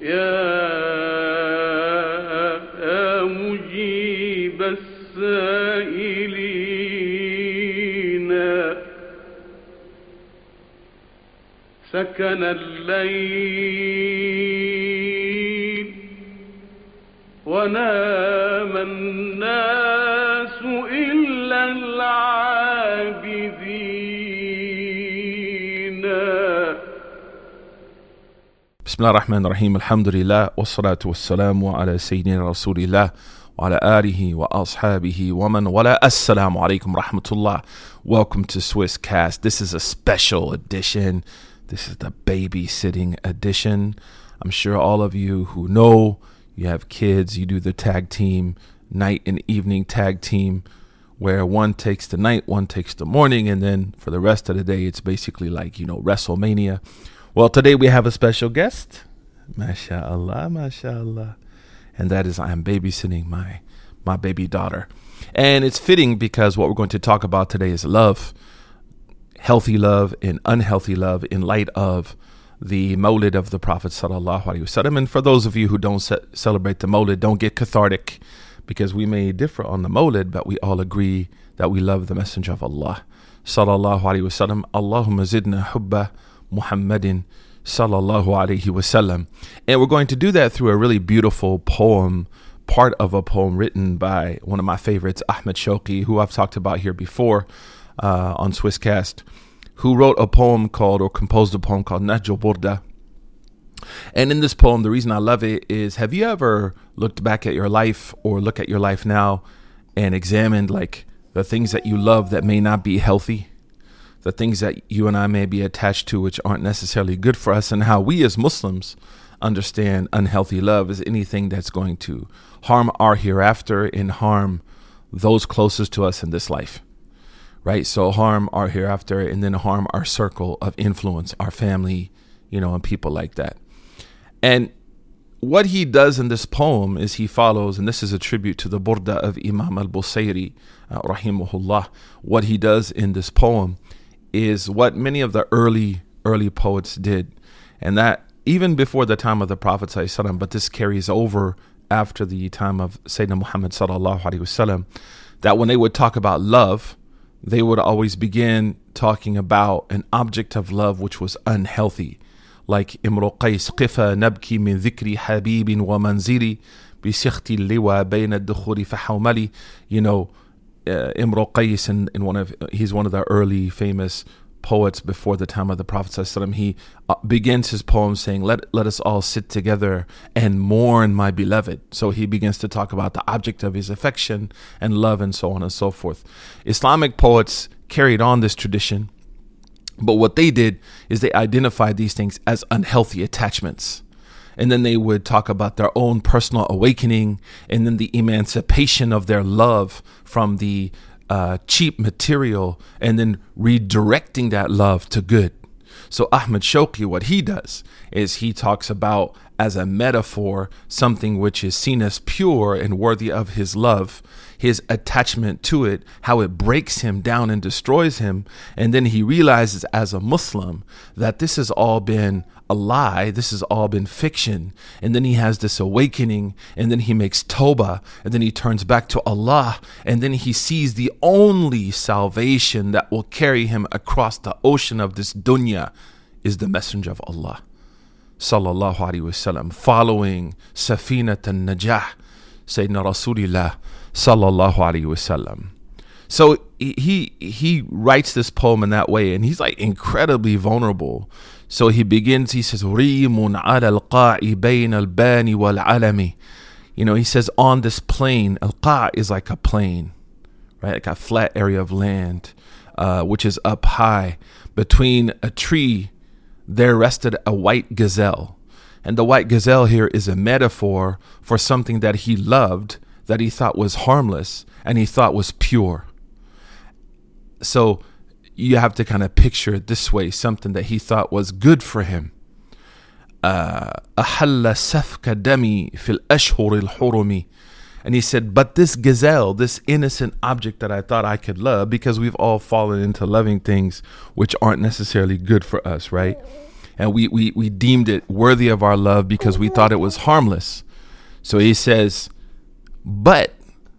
يا مجيب السائلين. سكن الليل ونام بسم الله الرحمن الرحيم الحمد لله والصلاة والسلام على سيدنا رسول الله وعلى آله وأصحابه ومن ولا السلام عليكم ورحمة الله Welcome to Swiss Cast. This is a special edition. This is the babysitting edition. I'm sure all of you who know you have kids, you do the tag team, night and evening tag team, where one takes the night, one takes the morning, and then for the rest of the day, it's basically like, you know, WrestleMania. Well, today we have a special guest. MashaAllah, MashaAllah. And that is I am babysitting my my baby daughter. And it's fitting because what we're going to talk about today is love, healthy love and unhealthy love in light of the Mawlid of the Prophet sallallahu alaihi wasallam. And for those of you who don't ce- celebrate the Mawlid, don't get cathartic because we may differ on the Mawlid, but we all agree that we love the Messenger of Allah sallallahu alaihi wasallam. Allahumma zidna hubba Muhammadin sallallahu alaihi wasallam. And we're going to do that through a really beautiful poem, part of a poem written by one of my favorites, Ahmed Shouqi, who I've talked about here before uh, on Swisscast, who wrote a poem called or composed a poem called Nahjul Burda. And in this poem, the reason I love it is have you ever looked back at your life or look at your life now and examined like the things that you love that may not be healthy? The things that you and I may be attached to, which aren't necessarily good for us, and how we as Muslims understand unhealthy love as anything that's going to harm our hereafter and harm those closest to us in this life. Right? So, harm our hereafter and then harm our circle of influence, our family, you know, and people like that. And what he does in this poem is he follows, and this is a tribute to the Burda of Imam al Busayri, uh. What he does in this poem is what many of the early early poets did, and that even before the time of the Prophet sallam, but this carries over after the time of Sayyidina Muhammad sallallahu alaihi wasallam, that when they would talk about love, they would always begin talking about an object of love which was unhealthy, like Imru Qais qifa nabki min dhikri habibin wa manziri bi liwa bayna dukhuri fahawmali, you know, uh, Imru Qais in, in one of he's one of the early famous poets before the time of the Prophet ﷺ, he uh, begins his poem saying, let, let us all sit together and mourn my beloved. So he begins to talk about the object of his affection and love and so on and so forth. Islamic poets carried on this tradition, but what they did is they identified these things as unhealthy attachments and then they would talk about their own personal awakening and then the emancipation of their love from the uh, cheap material and then redirecting that love to good. So Ahmed Shouqi, what he does is he talks about as a metaphor something which is seen as pure and worthy of his love, his attachment to it, how it breaks him down and destroys him. And then he realizes as a Muslim that this has all been a lie, this has all been fiction. And then he has this awakening, and then he makes Toba, and then he turns back to Allah, and then he sees the only salvation that will carry him across the ocean of this dunya is the Messenger of Allah. Sallallahu Alaihi Wasallam, following Safinat al Najah, Sayyidina Rasulullah, Sallallahu Alaihi Wasallam. So he he writes this poem in that way, and he's like incredibly vulnerable. So he begins. He says, "Rimun ala al-qa'i al-bani wal-alami." You know, he says on this plain, al-qa' is like a plain, right, like a flat area of land, uh, which is up high. Between a tree, there rested a white gazelle, and the white gazelle here is a metaphor for something that he loved, that he thought was harmless, and he thought was pure. So you have to kind of picture it this way something that he thought was good for him. أحل سفك دمي في الأشهر الحرم and he said, But this gazelle, this innocent object that I thought I could love, because we've all fallen into loving things which aren't necessarily good for us, right? and we, we, we deemed it worthy of our love because we thought it was harmless. So he says, But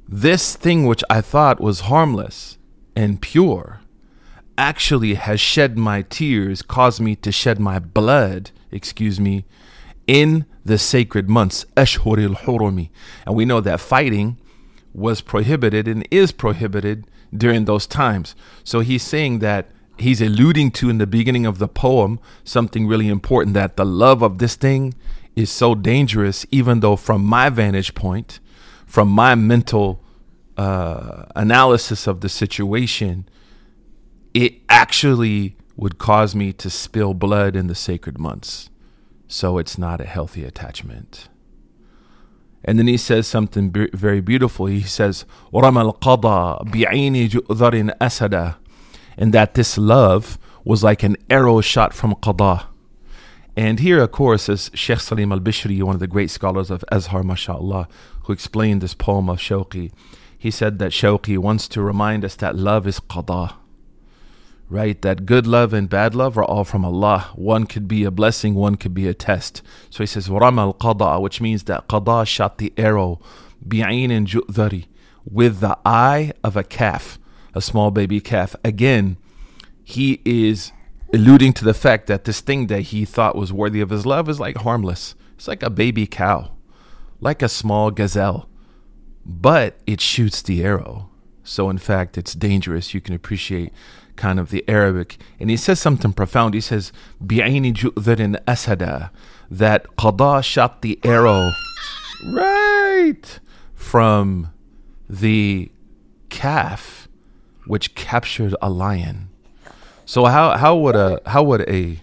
this thing which I thought was harmless and pure actually has shed my tears, caused me to shed my blood, excuse me, in the sacred months, Ashhuril Hurumi. And we know that fighting was prohibited and is prohibited during those times. So he's saying that he's alluding to in the beginning of the poem something really important that the love of this thing is so dangerous, even though, from my vantage point, from my mental uh, analysis of the situation, it actually would cause me to spill blood in the sacred months. So it's not a healthy attachment. And then he says something be- very beautiful. He says, وَرَمَى الْقَضَى بِعَيْنِ جُؤْذَرٍ أَسَدًا And that this love was like an arrow shot from qada. And here, of course, is Sheikh Salim al Bishri, one of the great scholars of Azhar, mashallah, who explained this poem of Shawqi. He said that Shawqi wants to remind us that love is qada right? That good love and bad love are all from Allah. One could be a blessing, one could be a test. So he says, al qada, which means that qada shot the arrow, bi'ain and ju'dhari, with the eye of a calf, a small baby calf. Again, he is alluding to the fact that this thing that he thought was worthy of his love is like harmless. It's like a baby cow, like a small gazelle, but it shoots the arrow. So, in fact, it's dangerous. You can appreciate kind of the Arabic. And he says something profound. He says, "Biaini ju'dharin asada, that Qada shot the arrow right from the calf which captured a lion. So how, how would a how would a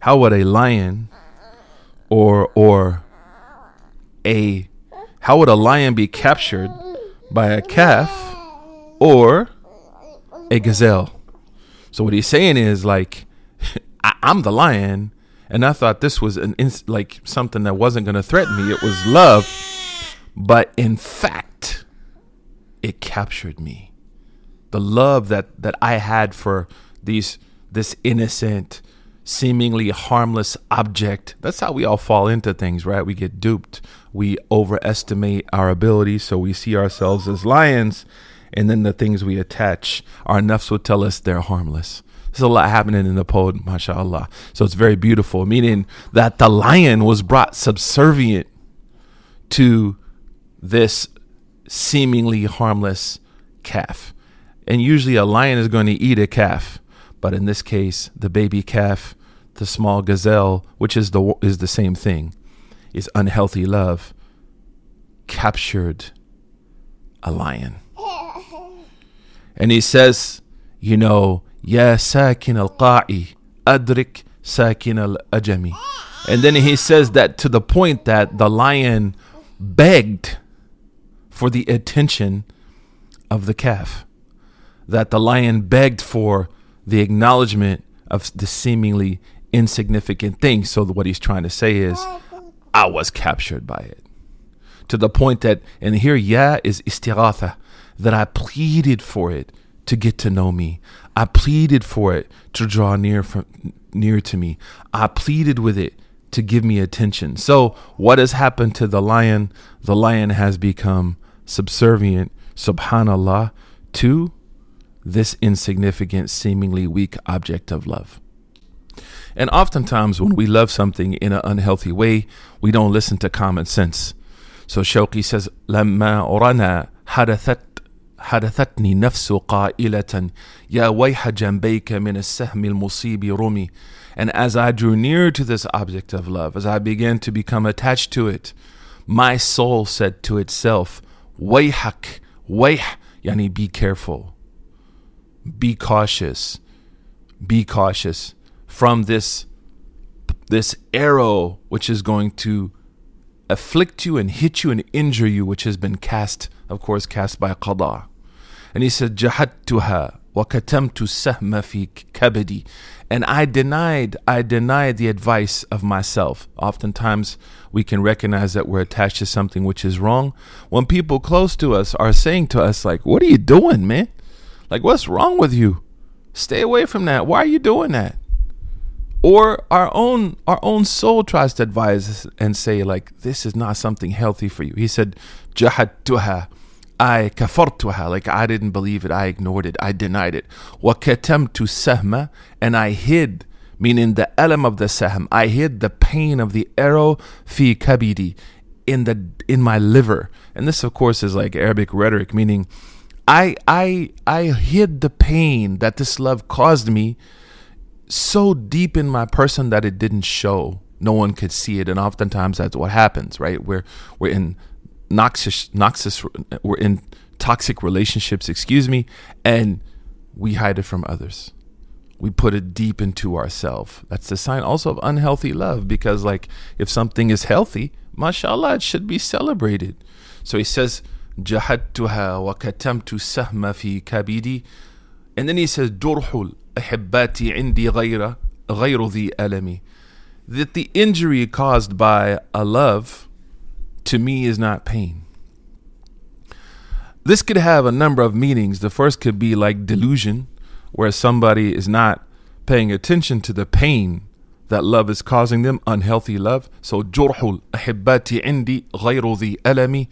how would a lion or or a how would a lion be captured by a calf or a gazelle? So what he's saying is like, I, am the lion, and I thought this was an ins- like something that wasn't going to threaten me. It was love, but in fact, it captured me. The love that that I had for these this innocent, seemingly harmless object. That's how we all fall into things, right? We get duped. We overestimate our abilities, so we see ourselves as lions and then the things we attach, our nafs will tell us they're harmless. There's a lot happening in the poem, mashallah. So it's very beautiful, meaning that the lion was brought subservient to this seemingly harmless calf. And usually a lion is going to eat a calf, but in this case, the baby calf, the small gazelle, which is the is the same thing, is unhealthy love captured a lion. And he says, you know, Ya sakin al qa'i, adrik sakin al ajami. And then he says that to the point that the lion begged for the attention of the calf. That the lion begged for the acknowledgement of the seemingly insignificant thing. So, what he's trying to say is, I was captured by it. To the point that, and here, ya is istighatha, that I pleaded for it to get to know me. I pleaded for it to draw near from near to me. I pleaded with it to give me attention. So, what has happened to the lion? The lion has become subservient, subhanallah, to this insignificant, seemingly weak object of love. And oftentimes, when we love something in an unhealthy way, we don't listen to common sense. So Shawqi says, لما أرانا حدثت حدثتني نفس قائلة يا ويح جنبيك من السهم المصيب رمي And as I drew near to this object of love, as I began to become attached to it, my soul said to itself, ويحك ويح يعني be careful, be cautious, be cautious from this this arrow which is going to afflict you and hit you and injure you, which has been cast, of course, cast by qada. And he said, Jahadtuha wa katamtu sahma fi kabadi. And I denied, I denied the advice of myself. Oftentimes we can recognize that we're attached to something which is wrong. When people close to us are saying to us, like, what are you doing, man? Like, what's wrong with you? Stay away from that. Why are you doing that? Or our own our own soul tries to advise us and say, like, this is not something healthy for you. He said, Jahadtuha I kafartuha, like I didn't believe it, I ignored it, I denied it. Wakatamtu sahma, and I hid, meaning the elam of the sahm, I hid the pain of the arrow fi kabidi, in the in my liver. And this of course is like Arabic rhetoric, meaning I I I hid the pain that this love caused me so deep in my person that it didn't show. No one could see it, and oftentimes that's what happens, right? We're we're in noxious, noxious, we're in toxic relationships, excuse me, and we hide it from others. We put it deep into ourselves. That's a sign also of unhealthy love because, like, if something is healthy, mashallah, it should be celebrated. So he says, جحدتها وكتمت السهم في كبدي and then he says جرح الأحبات عندي غير غير ذي ألمي that the injury caused by a love to me is not pain. This could have a number of meanings. The first could be like delusion, where somebody is not paying attention to the pain that love is causing them, unhealthy love. So jurhul ahibati indi ghayru dhi alami.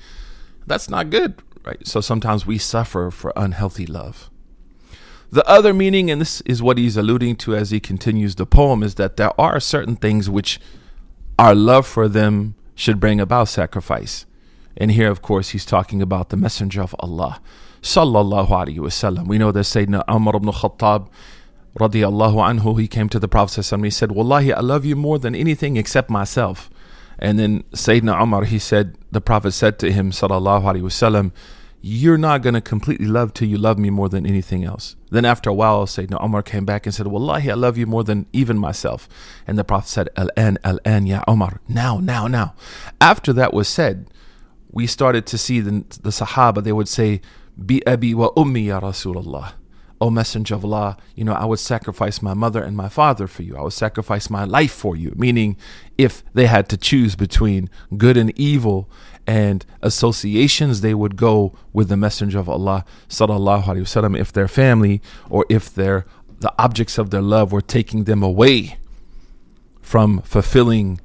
That's not good, right? So sometimes we suffer for unhealthy love. The other meaning, and this is what he's alluding to as he continues the poem, is that there are certain things which our love for them should bring about sacrifice. And here, of course, he's talking about the Messenger of Allah. Sallallahu Alaihi Wasallam. We know that Sayyidina Umar ibn Khattab, radiallahu anhu, he came to the Prophet and he said, Wallahi, I love you more than anything except myself. And then Sayyidina Umar, he said, the Prophet said to him, Sallallahu Alaihi Wasallam, you're not going to completely love till you love me more than anything else. Then after a while, Sayyidina Omar came back and said, Wallahi, I love you more than even myself. And the Prophet said, Al-an, al-an, ya Umar. Now, now, now. After that was said, we started to see the, the Sahaba, they would say, Bi abi wa ummi ya Rasulullah. O Messenger of Allah, you know, I would sacrifice my mother and my father for you. I would sacrifice my life for you. Meaning, if they had to choose between good and evil and associations, they would go with the Messenger of Allah, sallallahu alaihi wasallam, if their family or if their the objects of their love were taking them away from fulfilling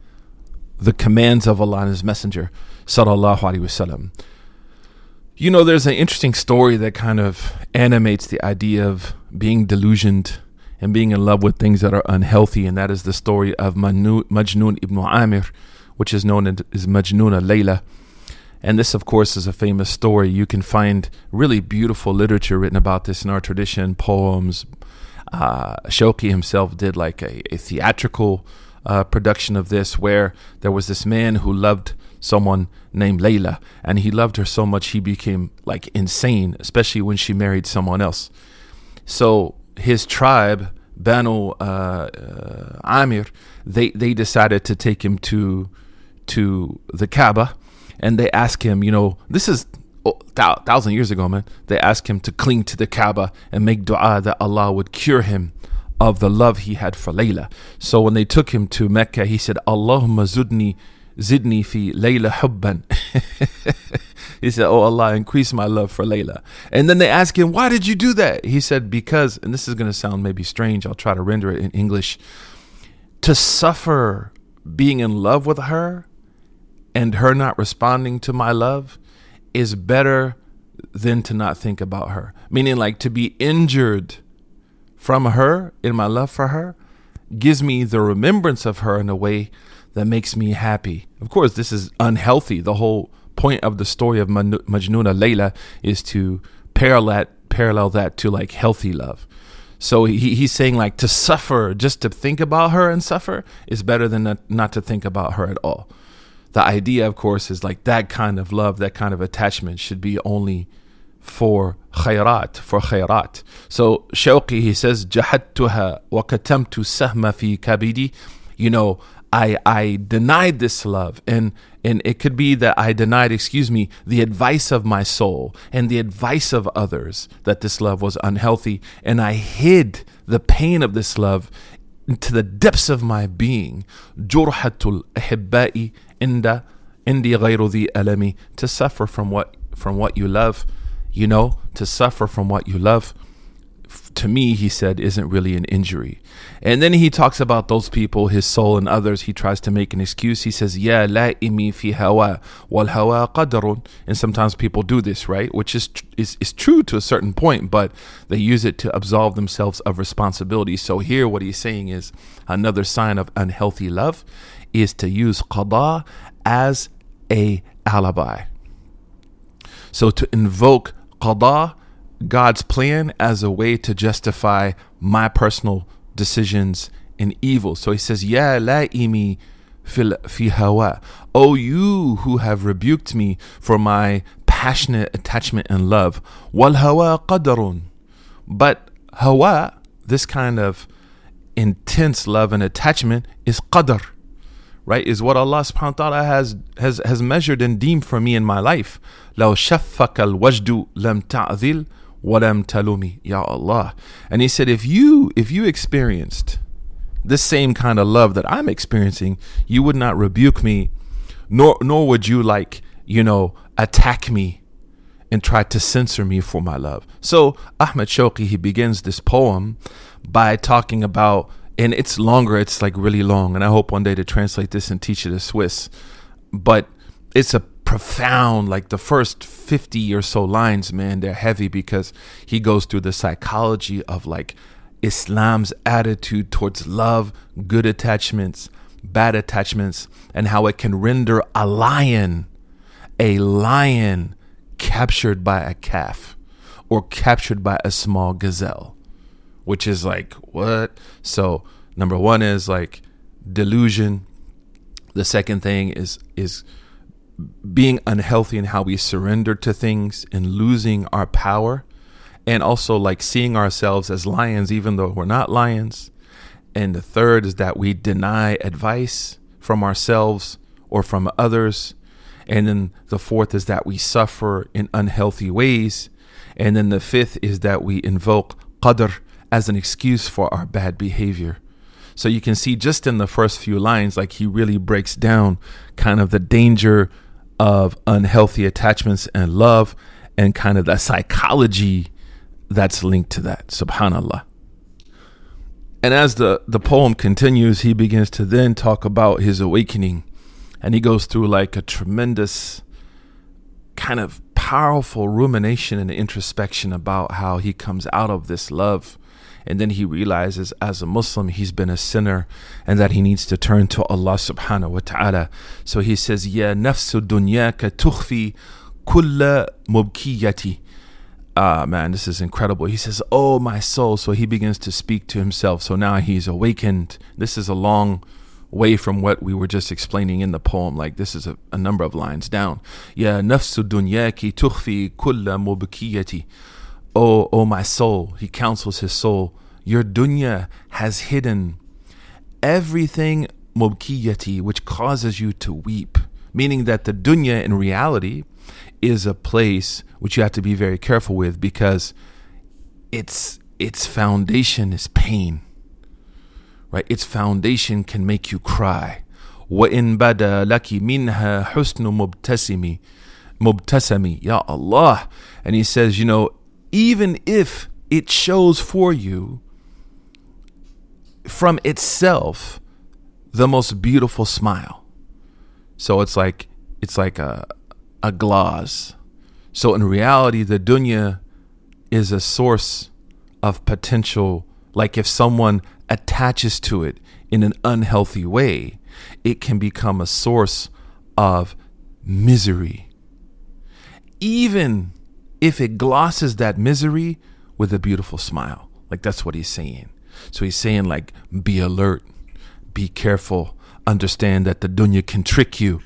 the commands of Allah and His Messenger, sallallahu alaihi wasallam. You know, there's an interesting story that kind of animates the idea of being delusioned and being in love with things that are unhealthy, and that is the story of Majnun ibn Amir, which is known as Majnuna Layla. And this, of course, is a famous story. You can find really beautiful literature written about this in our tradition, poems. Uh, Shawki himself did like a, a theatrical uh, production of this where there was this man who loved someone named Layla, and he loved her so much he became like insane, especially when she married someone else. So his tribe, Banu uh, uh, Amir, they they decided to take him to to the Kaaba, and they asked him, you know, this is oh, thousand years ago, man. They asked him to cling to the Kaaba and make du'a that Allah would cure him of the love he had for Layla. So when they took him to Mecca, he said, Allahumma zudni zidni fi Layla hubban. he said, Oh Allah, increase my love for Layla. And then they asked him, Why did you do that? He said, Because, and this is going to sound maybe strange, I'll try to render it in English. To suffer being in love with her and her not responding to my love is better than to not think about her. Meaning, like to be injured from her in my love for her gives me the remembrance of her in a way that makes me happy. Of course, this is unhealthy. The whole point of the story of Majnuna Layla is to parallel parallel that to like healthy love. So he, he's saying like to suffer just to think about her and suffer is better than not, not to think about her at all the idea, of course, is like that kind of love, that kind of attachment should be only for khayrat, for khayrat. So Shawqi, he says, Jahattuha wa katamtu sahma fi kabidi. You know, I, I denied this love and and it could be that I denied, excuse me, the advice of my soul and the advice of others that this love was unhealthy and I hid the pain of this love into the depths of my being. Jurhatul ahibba'i عند عندي غير ذي ألمي to suffer from what from what you love, you know, to suffer from what you love f- to me, he said, isn't really an injury. And then he talks about those people, his soul and others. He tries to make an excuse. He says, "Ya la'imi fi hawa wal hawa qadarun." And sometimes people do this, right? Which is, tr- is is true to a certain point, but they use it to absolve themselves of responsibility. So here, what he's saying is another sign of unhealthy love is to use qada as a alibi. So to invoke qada, God's plan, as a way to justify my personal decisions and evil. So he says, Ya la'imi fil fi hawa. O you who have rebuked me for my passionate attachment and love. Wal hawa qadarun. But hawa, this kind of intense love and attachment, is qadar right, is what Allah subhanahu wa ta'ala has, has, has measured and deemed for me in my life. لو شفك الوجد لم تعذل ولم تلومي يا Allah. And he said, if you, if you experienced this same kind of love that I'm experiencing, you would not rebuke me, nor, nor would you like, you know, attack me and try to censor me for my love. So Ahmed Shawqi, he begins this poem by talking about and it's longer. It's like really long, and I hope one day to translate this and teach it to Swiss. But it's a profound, like the first fifty or so lines, man. They're heavy because he goes through the psychology of like Islam's attitude towards love, good attachments, bad attachments, and how it can render a lion, a lion captured by a calf or captured by a small gazelle which is like what? So number one is like delusion. The second thing is is being unhealthy in how we surrender to things and losing our power and also like seeing ourselves as lions even though we're not lions and the third is that we deny advice from ourselves or from others and then the fourth is that we suffer in unhealthy ways and then the fifth is that we invoke qadr as an excuse for our bad behavior. So you can see just in the first few lines, like he really breaks down kind of the danger of unhealthy attachments and love and kind of the psychology that's linked to that. Subhanallah. And as the, the poem continues, he begins to then talk about his awakening. And he goes through like a tremendous kind of powerful rumination and introspection about how he comes out of this love and then he realizes as a Muslim he's been a sinner and that he needs to turn to Allah subhanahu wa ta'ala. So he says, Ya nafsu dunyaka tukhfi kulla mubkiyati. Ah, man, this is incredible. He says, Oh, my soul. So he begins to speak to himself. So now he's awakened. This is a long way from what we were just explaining in the poem. Like this is a, a number of lines down. Ya nafsu dunyaki tukhfi kulla mubkiyati. Oh, oh, my soul, he counsels his soul, your dunya has hidden everything mubkiyati, which causes you to weep. Meaning that the dunya in reality is a place which you have to be very careful with because its its foundation is pain. Right? Its foundation can make you cry. وَإِن بَدَى لَكِ مِنْهَا حُسْنُ مُبْتَسِمِ مُبْتَسَمِ Ya Allah. And he says, you know, even if it shows for you from itself the most beautiful smile. So it's like it's like a a glass. So in reality the dunya is a source of potential like if someone attaches to it in an unhealthy way, it can become a source of misery. Even if it glosses that misery with a beautiful smile. Like that's what he's saying. So he's saying, like, be alert, be careful, understand that the dunya can trick you.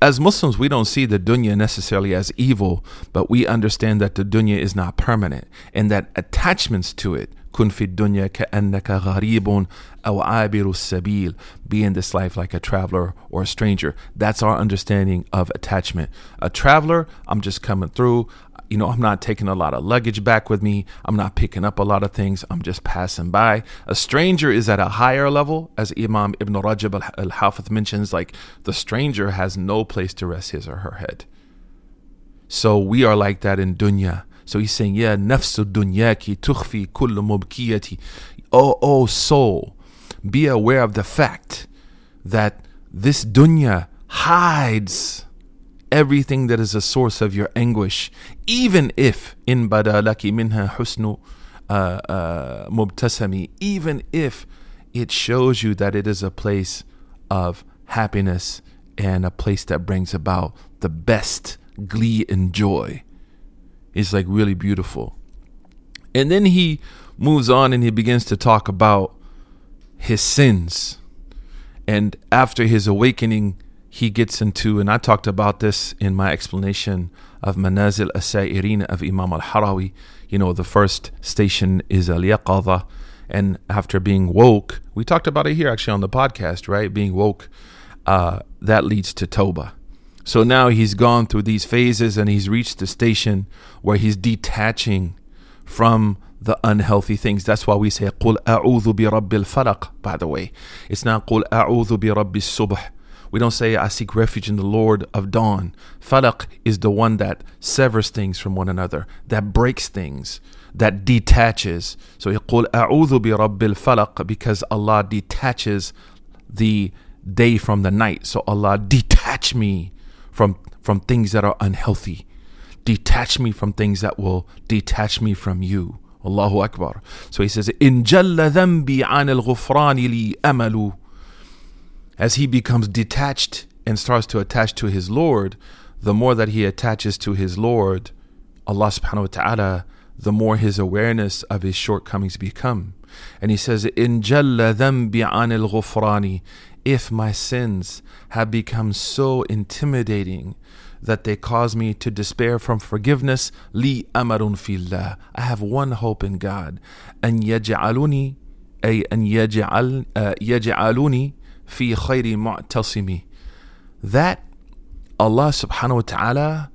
As Muslims, we don't see the dunya necessarily as evil, but we understand that the dunya is not permanent and that attachments to it, kun fi dunya ka'annaka gharibun aw abiru sabil, be in this life like a traveler or a stranger. That's our understanding of attachment. A traveler, I'm just coming through, you know, I'm not taking a lot of luggage back with me. I'm not picking up a lot of things. I'm just passing by. A stranger is at a higher level, as Imam Ibn Rajab al Hafith mentions, like the stranger has no place to rest his or her head. So we are like that in dunya. So he's saying, Yeah, nafsu dunyaki tukhfi kullu mubkiyati. Oh, oh soul, be aware of the fact that this dunya hides everything that is a source of your anguish, even if in badalaki minha husnu uh, uh, mubtasami, even if it shows you that it is a place of happiness and a place that brings about the best glee and joy. It's like really beautiful. And then he moves on and he begins to talk about his sins. And after his awakening, he gets into, and I talked about this in my explanation of Manazil Asairin of Imam al Harawi. You know, the first station is Al Yaqadha. And after being woke, we talked about it here actually on the podcast, right? Being woke, uh, that leads to Toba. So now he's gone through these phases and he's reached the station where he's detaching from the unhealthy things. That's why we say قُلْ أَعُوذُ بِرَبِّ الْفَلَقِ By the way, it's not قُلْ أَعُوذُ بِرَبِّ الصُّبْحِ we don't say, I seek refuge in the Lord of dawn. Falaq is the one that severs things from one another, that breaks things, that detaches. So يقول أعوذ برب الفلق because Allah detaches the day from the night. So Allah detach me from, from things that are unhealthy. Detach me from things that will detach me from you. Allahu Akbar. So he says, إن جل ذنبي عن الغفران لي أمل as he becomes detached and starts to attach to his Lord, the more that he attaches to his Lord, Allah subhanahu wa ta'ala, the more his awareness of his shortcomings become. And he says, In jalla dhanbi anil ghufrani, if my sins have become so intimidating that they cause me to despair from forgiveness, li amarun fillah. I have one hope in God. And yaj'aluni, ay an yaj'al, uh, yaj'aluni fi khayri mu'tasimi. That Allah subhanahu wa ta'ala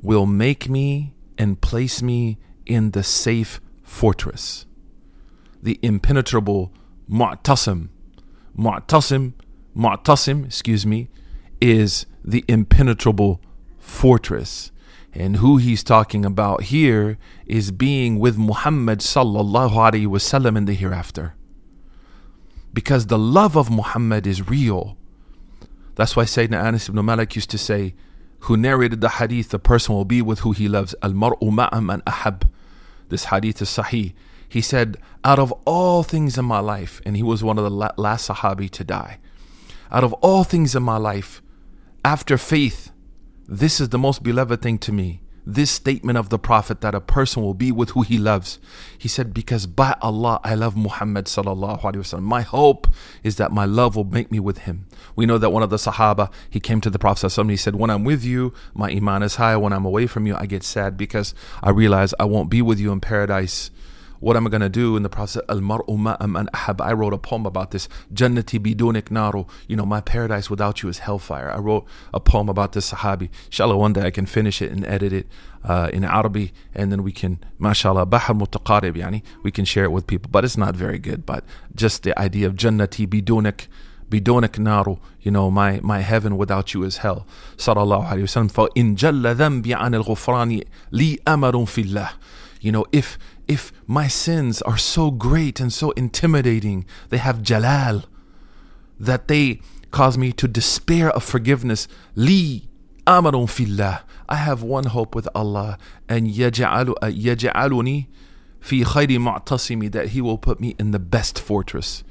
will make me and place me in the safe fortress, the impenetrable mu'tasim. Mu'tasim, mu'tasim, excuse me, is the impenetrable fortress. And who he's talking about here is being with Muhammad sallallahu alaihi wasallam in the hereafter because the love of Muhammad is real. That's why Sayyidina Anas ibn Malik used to say, who narrated the hadith, the person will be with who he loves. Al mar'u ma'am an ahab. This hadith is sahih. He said, out of all things in my life, and he was one of the last sahabi to die, out of all things in my life, after faith, this is the most beloved thing to me this statement of the Prophet that a person will be with who he loves. He said, Because by Allah, I love Muhammad. Sallallahu alayhi wasallam. My hope is that my love will make me with him. We know that one of the Sahaba, he came to the Prophet and he said, When I'm with you, my Iman is high. When I'm away from you, I get sad because I realize I won't be with you in paradise what am I going to do in the process? Al mar'u ma'am an ahab. I wrote a poem about this. Jannati bidunik naru. You know, my paradise without you is hellfire. I wrote a poem about this sahabi. Inshallah, one day I can finish it and edit it uh, in Arabic and then we can, mashallah, bahar mutaqarib, yani, we can share it with people. But it's not very good. But just the idea of Jannati bidunik bidunik naru, you know, my, my heaven without you is hell. Sallallahu alayhi wa sallam. فَإِن جَلَّ ذَنْبِي عَنِ الْغُفْرَانِ لِي أَمَرٌ فِي اللَّهِ You know, if if my sins are so great and so intimidating, they have jalal, that they cause me to despair of forgiveness. Li amarun fillah. I have one hope with Allah, and uh, yaj'aluni fi khayri mu'tasimi, that He will put me in the best fortress.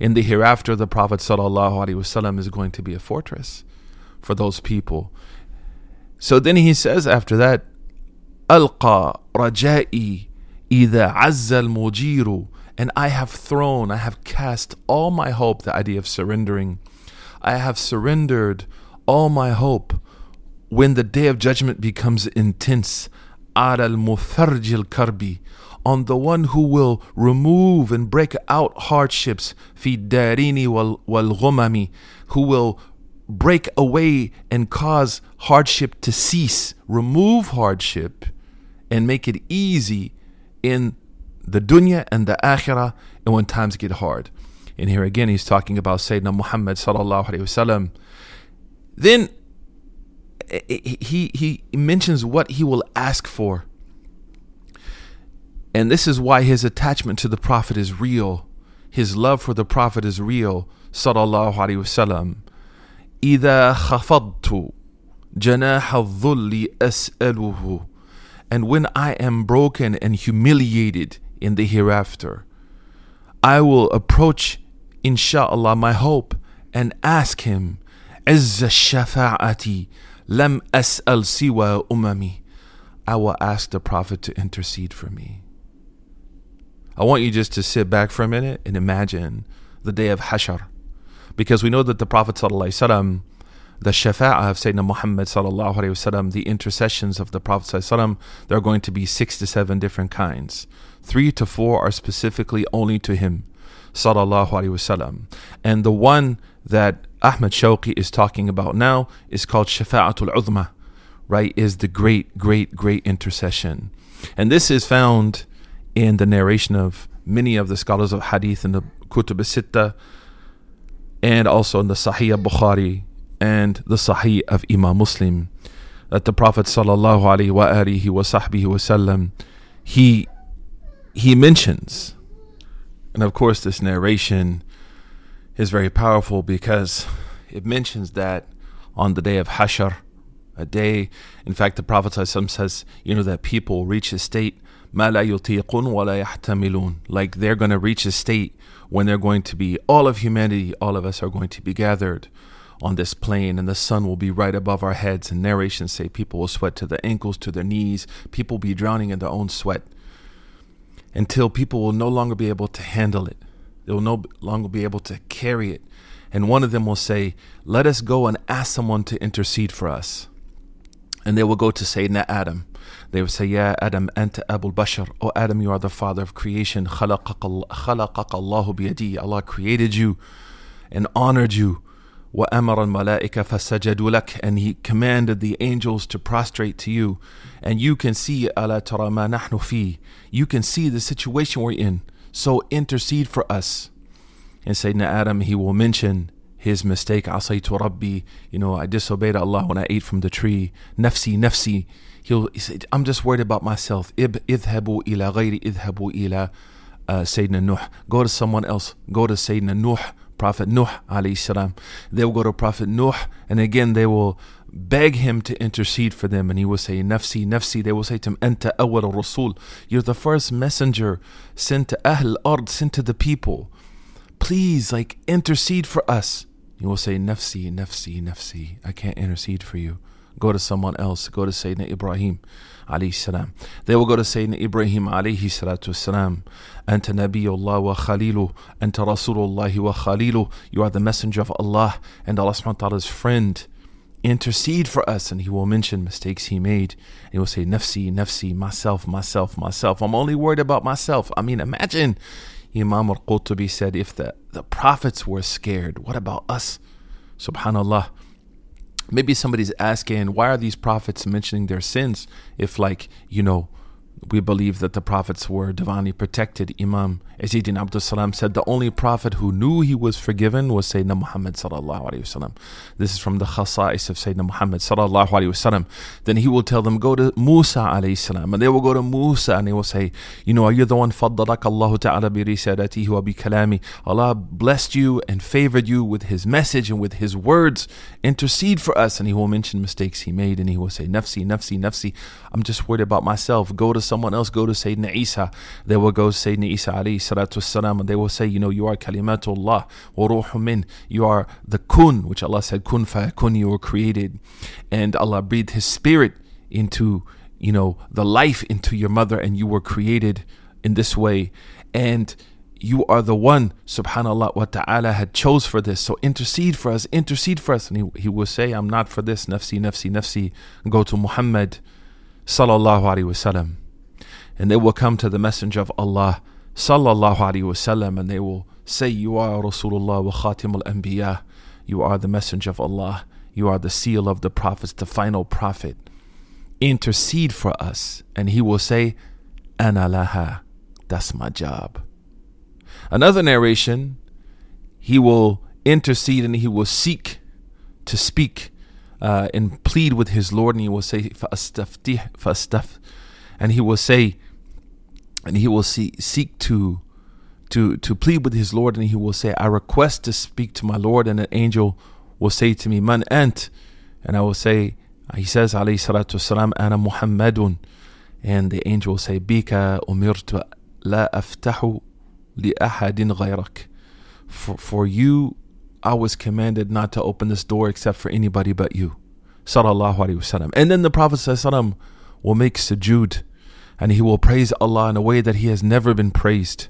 In the hereafter, the Prophet ﷺ is going to be a fortress for those people. So then he says after that, Alqa raja'i إذا عز المجير and I have thrown, I have cast all my hope, the idea of surrendering. I have surrendered all my hope when the day of judgment becomes intense. على المفرج الكربي on the one who will remove and break out hardships في الدارين والغمم who will break away and cause hardship to cease remove hardship and make it easy in the dunya and the akhirah and when times get hard. And here again, he's talking about Sayyidina Muhammad sallallahu alaihi wasallam. Then he he mentions what he will ask for And this is why his attachment to the Prophet is real. His love for the Prophet is real. Sallallahu Alaihi Wasallam. إذا خفضت جناح الظل أسأله And when I am broken and humiliated in the hereafter, I will approach, inshallah, my hope and ask him, عز الشفاعة لم أسأل سوى أممي I will ask the Prophet to intercede for me. I want you just to sit back for a minute and imagine the day of Hashar. Because we know that the Prophet ﷺ, the shafa'ah of Sayyidina Muhammad ﷺ, the intercessions of the Prophet ﷺ, there are going to be six to seven different kinds. Three to four are specifically only to him. Sallallahu Alaihi Wasallam. And the one that Ahmad Shawqi is talking about now is called Shafa'atul Udhma, right? Is the great, great, great intercession. And this is found in the narration of many of the scholars of hadith in the Kutub Sitta and also in the Sahih Bukhari and the Sahih of Imam Muslim that the Prophet sallallahu alaihi wa alihi wa sahbihi wasallam he he mentions and of course this narration is very powerful because it mentions that on the day of Hashar a day in fact the Prophet says you know that people reach a state ما لا يطيقون ولا يحتملون like they're going to reach a state when they're going to be all of humanity all of us are going to be gathered on this plane and the sun will be right above our heads and narrations say people will sweat to their ankles to their knees. People will be drowning in their own sweat until people will no longer be able to handle it. They will no longer be able to carry it. And one of them will say let us go and ask someone to intercede for us. And they will go to say na Adam. They will say ya Adam anta abul bashar. Oh Adam you are the father of creation. Khalaqaka Allah biyadi Allah created you and honored you وأمر الملائكة فسجدوا لك and he commanded the angels to prostrate to you and you can see ألا ترى ما نحن فيه you can see the situation we're in so intercede for us and Sayyidina Adam he will mention his mistake عصيت ربي you know I disobeyed Allah when I ate from the tree نفسي نفسي he'll he said, I'm just worried about myself. اذهبوا إلى غيري اذهبوا إلى uh, Sayyidina Nuh. Go to someone else. Go to Sayyidina Nuh, Prophet Nuh salam. They will go to Prophet Nuh and again they will beg him to intercede for them. And he will say nafsi nafsi they will say to him anta awwal rasul you're the first messenger sent to ahl ard sent to the people. Please like intercede for us. He will say nafsi nafsi nafsi i can't intercede for you. Go to someone else. Go to Sayyidina Ibrahim alayhi salam. They will go to Sayyidina Ibrahim alayhi salatu salam. Anta Nabiyullah wa Khalilu. Anta Rasulullah wa Khalilu. You are the messenger of Allah and Allah subhanahu wa ta'ala's friend. Intercede for us, and he will mention mistakes he made. And he will say, Nafsi, Nafsi, myself, myself, myself. I'm only worried about myself. I mean, imagine Imam al Qurtubi said, if the, the prophets were scared, what about us? Subhanallah maybe somebody's asking why are these prophets mentioning their sins if like you know we believe that the prophets were divinely protected. Imam Izzuddin Abdul Salam said the only prophet who knew he was forgiven was Sayyidina Muhammad sallallahu alaihi wasallam. This is from the khasa'is of Sayyidina Muhammad sallallahu alaihi wasallam. Then he will tell them, go to Musa alayhi salam. And they will go to Musa and they will say, you know, are you the one faddalak Allah ta'ala bi risalatihi wa bi kalami. Allah blessed you and favored you with his message and with his words. Intercede for us. And he will mention mistakes he made and he will say, nafsi, nafsi, nafsi. I'm just worried about myself. Go to someone else, go to Sayyidina Isa. They will go to Sayyidina Isa alayhi salatu and they will say, you know, you are kalimatullah wa ruhu min. You are the kun, which Allah said, kun fayakun, you were created. And Allah breathed His Spirit into, you know, the life into your mother, and you were created in this way. And you are the one, subhanAllah wa ta'ala, had chose for this. So intercede for us, intercede for us. And he, he will say, I'm not for this, nafsi, nafsi, nafsi. Go to Muhammad, sallallahu alayhi wasallam and they will come to the Messenger of Allah sallallahu alaihi wasallam and they will say you are Rasulullah wa Khatim al-Anbiya you are the messenger of Allah you are the seal of the prophets the final prophet intercede for us and he will say ana laha that's my job another narration he will intercede and he will seek to speak uh, and plead with his Lord and he will say فأستفتح فأستف and he will say and he will see, seek to to to plead with his Lord, and he will say, "I request to speak to my Lord," and an angel will say to me, "Man ant," and I will say, he says, "Alayhi salatu wasalam, ana Muhammadun," and the angel will say, "Bika umirtu la aftahu li ahadin ghayrak." For for you, I was commanded not to open this door except for anybody but you. Sallallahu Alaihi Wasallam. And then the Prophet Sallallahu will make sujood and he will praise Allah in a way that he has never been praised.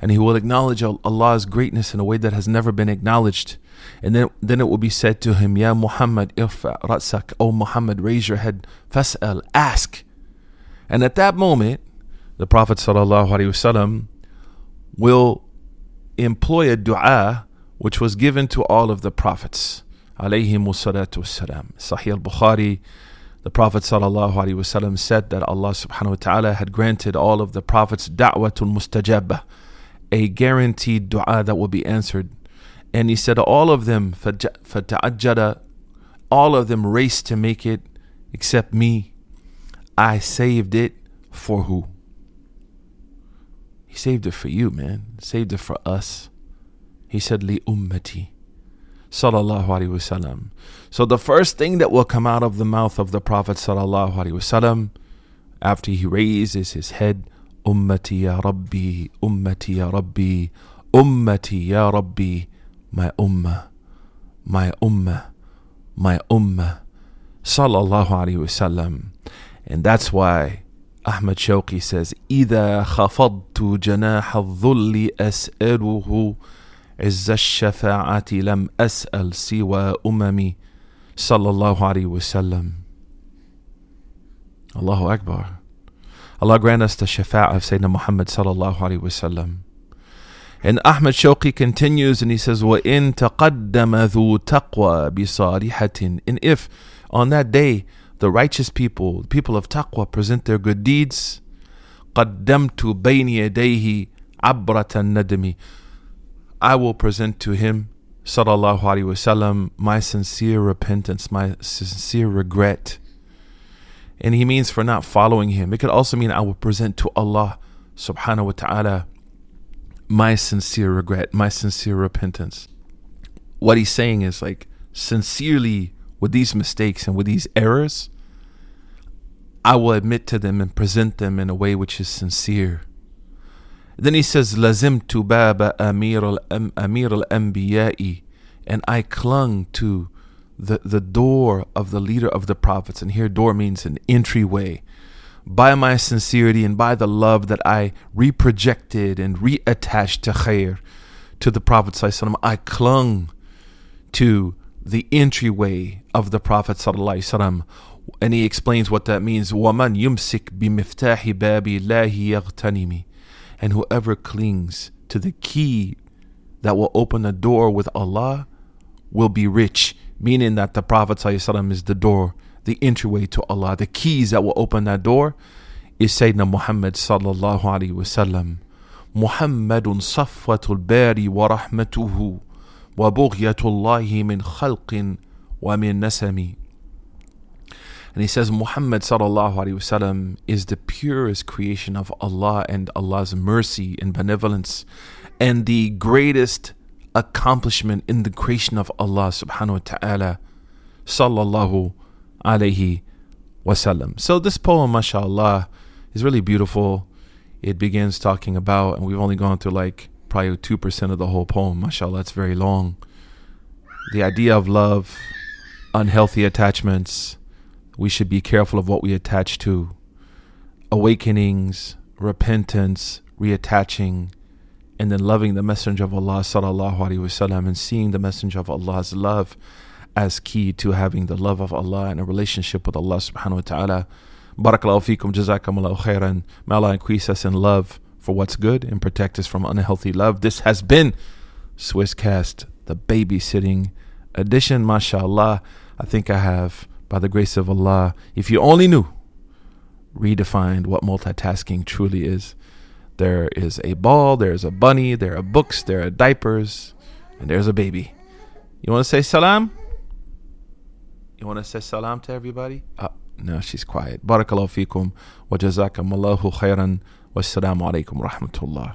And he will acknowledge Allah's greatness in a way that has never been acknowledged. And then, then it will be said to him, Ya Muhammad, irfa ratsak, O Muhammad, raise your head, fas'al, ask. And at that moment, the Prophet ﷺ will employ a dua which was given to all of the prophets. Wassalam. Sahih al-Bukhari, the Prophet ﷺ said that Allah subhanahu wa ta'ala had granted all of the prophets da'watul mustajabah, a guaranteed dua that will be answered. And he said all of them, all of them raced to make it except me. I saved it for who? He saved it for you, man. Saved it for us. He said, Li ummati Sallallahu Alaihi Wasallam. So the first thing that will come out of the mouth of the Prophet Sallallahu Alaihi Wasallam after he raises his head, Ummati ya Rabbi, Ummati ya Rabbi, Ummati ya Rabbi, my Ummah, my Ummah, my Ummah. Sallallahu Alaihi Wasallam. And that's why Ahmad Shawqi says, إذا خفضت جناح الظل أسأله عز الشفاعة لم أسأل سوى أممي صلى الله عليه وسلم الله أكبر. Allah grant us the shafa'a of Sayyidina صلى الله عليه وسلم. And Ahmad Shawqi continues and he says, وَإِن تَقَدَّمَ ذُو تَقْوَى بِصَارِحَةٍ And if on that day the righteous people, the people of taqwa, present their good deeds, قَدَّمْتُ بَيْنِ يَدَيْهِ عَبْرَةً نَدْمِ I will present to him, sallallahu alaihi wasallam, my sincere repentance, my sincere regret. And he means for not following him. It could also mean I will present to Allah subhanahu wa ta'ala my sincere regret, my sincere repentance. What he's saying is like, sincerely, with these mistakes and with these errors, I will admit to them and present them in a way which is sincere. Then he says, لَزِمْتُ بَابَ أَمِيرَ الْأَنْبِيَاءِ And I clung to the, the door of the leader of the prophets. And here door means an entryway. By my sincerity and by the love that I reprojected and reattached to khair, to the Prophet I clung to the entryway of the Prophet and he explains what that means. وَمَنْ يُمْسِكْ بِمِفْتَاحِ بَابِ اللَّهِ يَغْتَنِمِ and whoever clings to the key that will open the door with Allah will be rich, meaning that the Prophet ﷺ is the door, the entryway to Allah. The keys that will open that door is Sayyidina Muhammad sallallahu alaihi wasallam. محمد صفوة الباري ورحمته وبغية الله من خلق ومن نسم and he says Muhammad sallallahu wasallam is the purest creation of Allah and Allah's mercy and benevolence and the greatest accomplishment in the creation of Allah subhanahu wa ta'ala sallallahu alaihi wasallam. So this poem mashallah is really beautiful. It begins talking about and we've only gone through like probably 2% of the whole poem. Mashallah, it's very long. The idea of love, unhealthy attachments, we should be careful of what we attach to. Awakenings, repentance, reattaching, and then loving the Messenger of Allah sallallahu alaihi wasallam and seeing the Messenger of Allah's love as key to having the love of Allah and a relationship with Allah subhanahu wa ta'ala. Barakallahu feekum, jazakumullahu khairan. May Allah increase us in love for what's good and protect us from unhealthy love. This has been Swisscast, the babysitting edition. MashaAllah. I think I have by the grace of Allah, if you only knew, redefined what multitasking truly is. There is a ball, there's a bunny, there are books, there are diapers, and there's a baby. You want to say salam? You want to say salam to everybody? Uh, no, she's quiet. Barakallahu fikum wa jazakum Allahu khairan Wassalamu alaikum rahmatullah.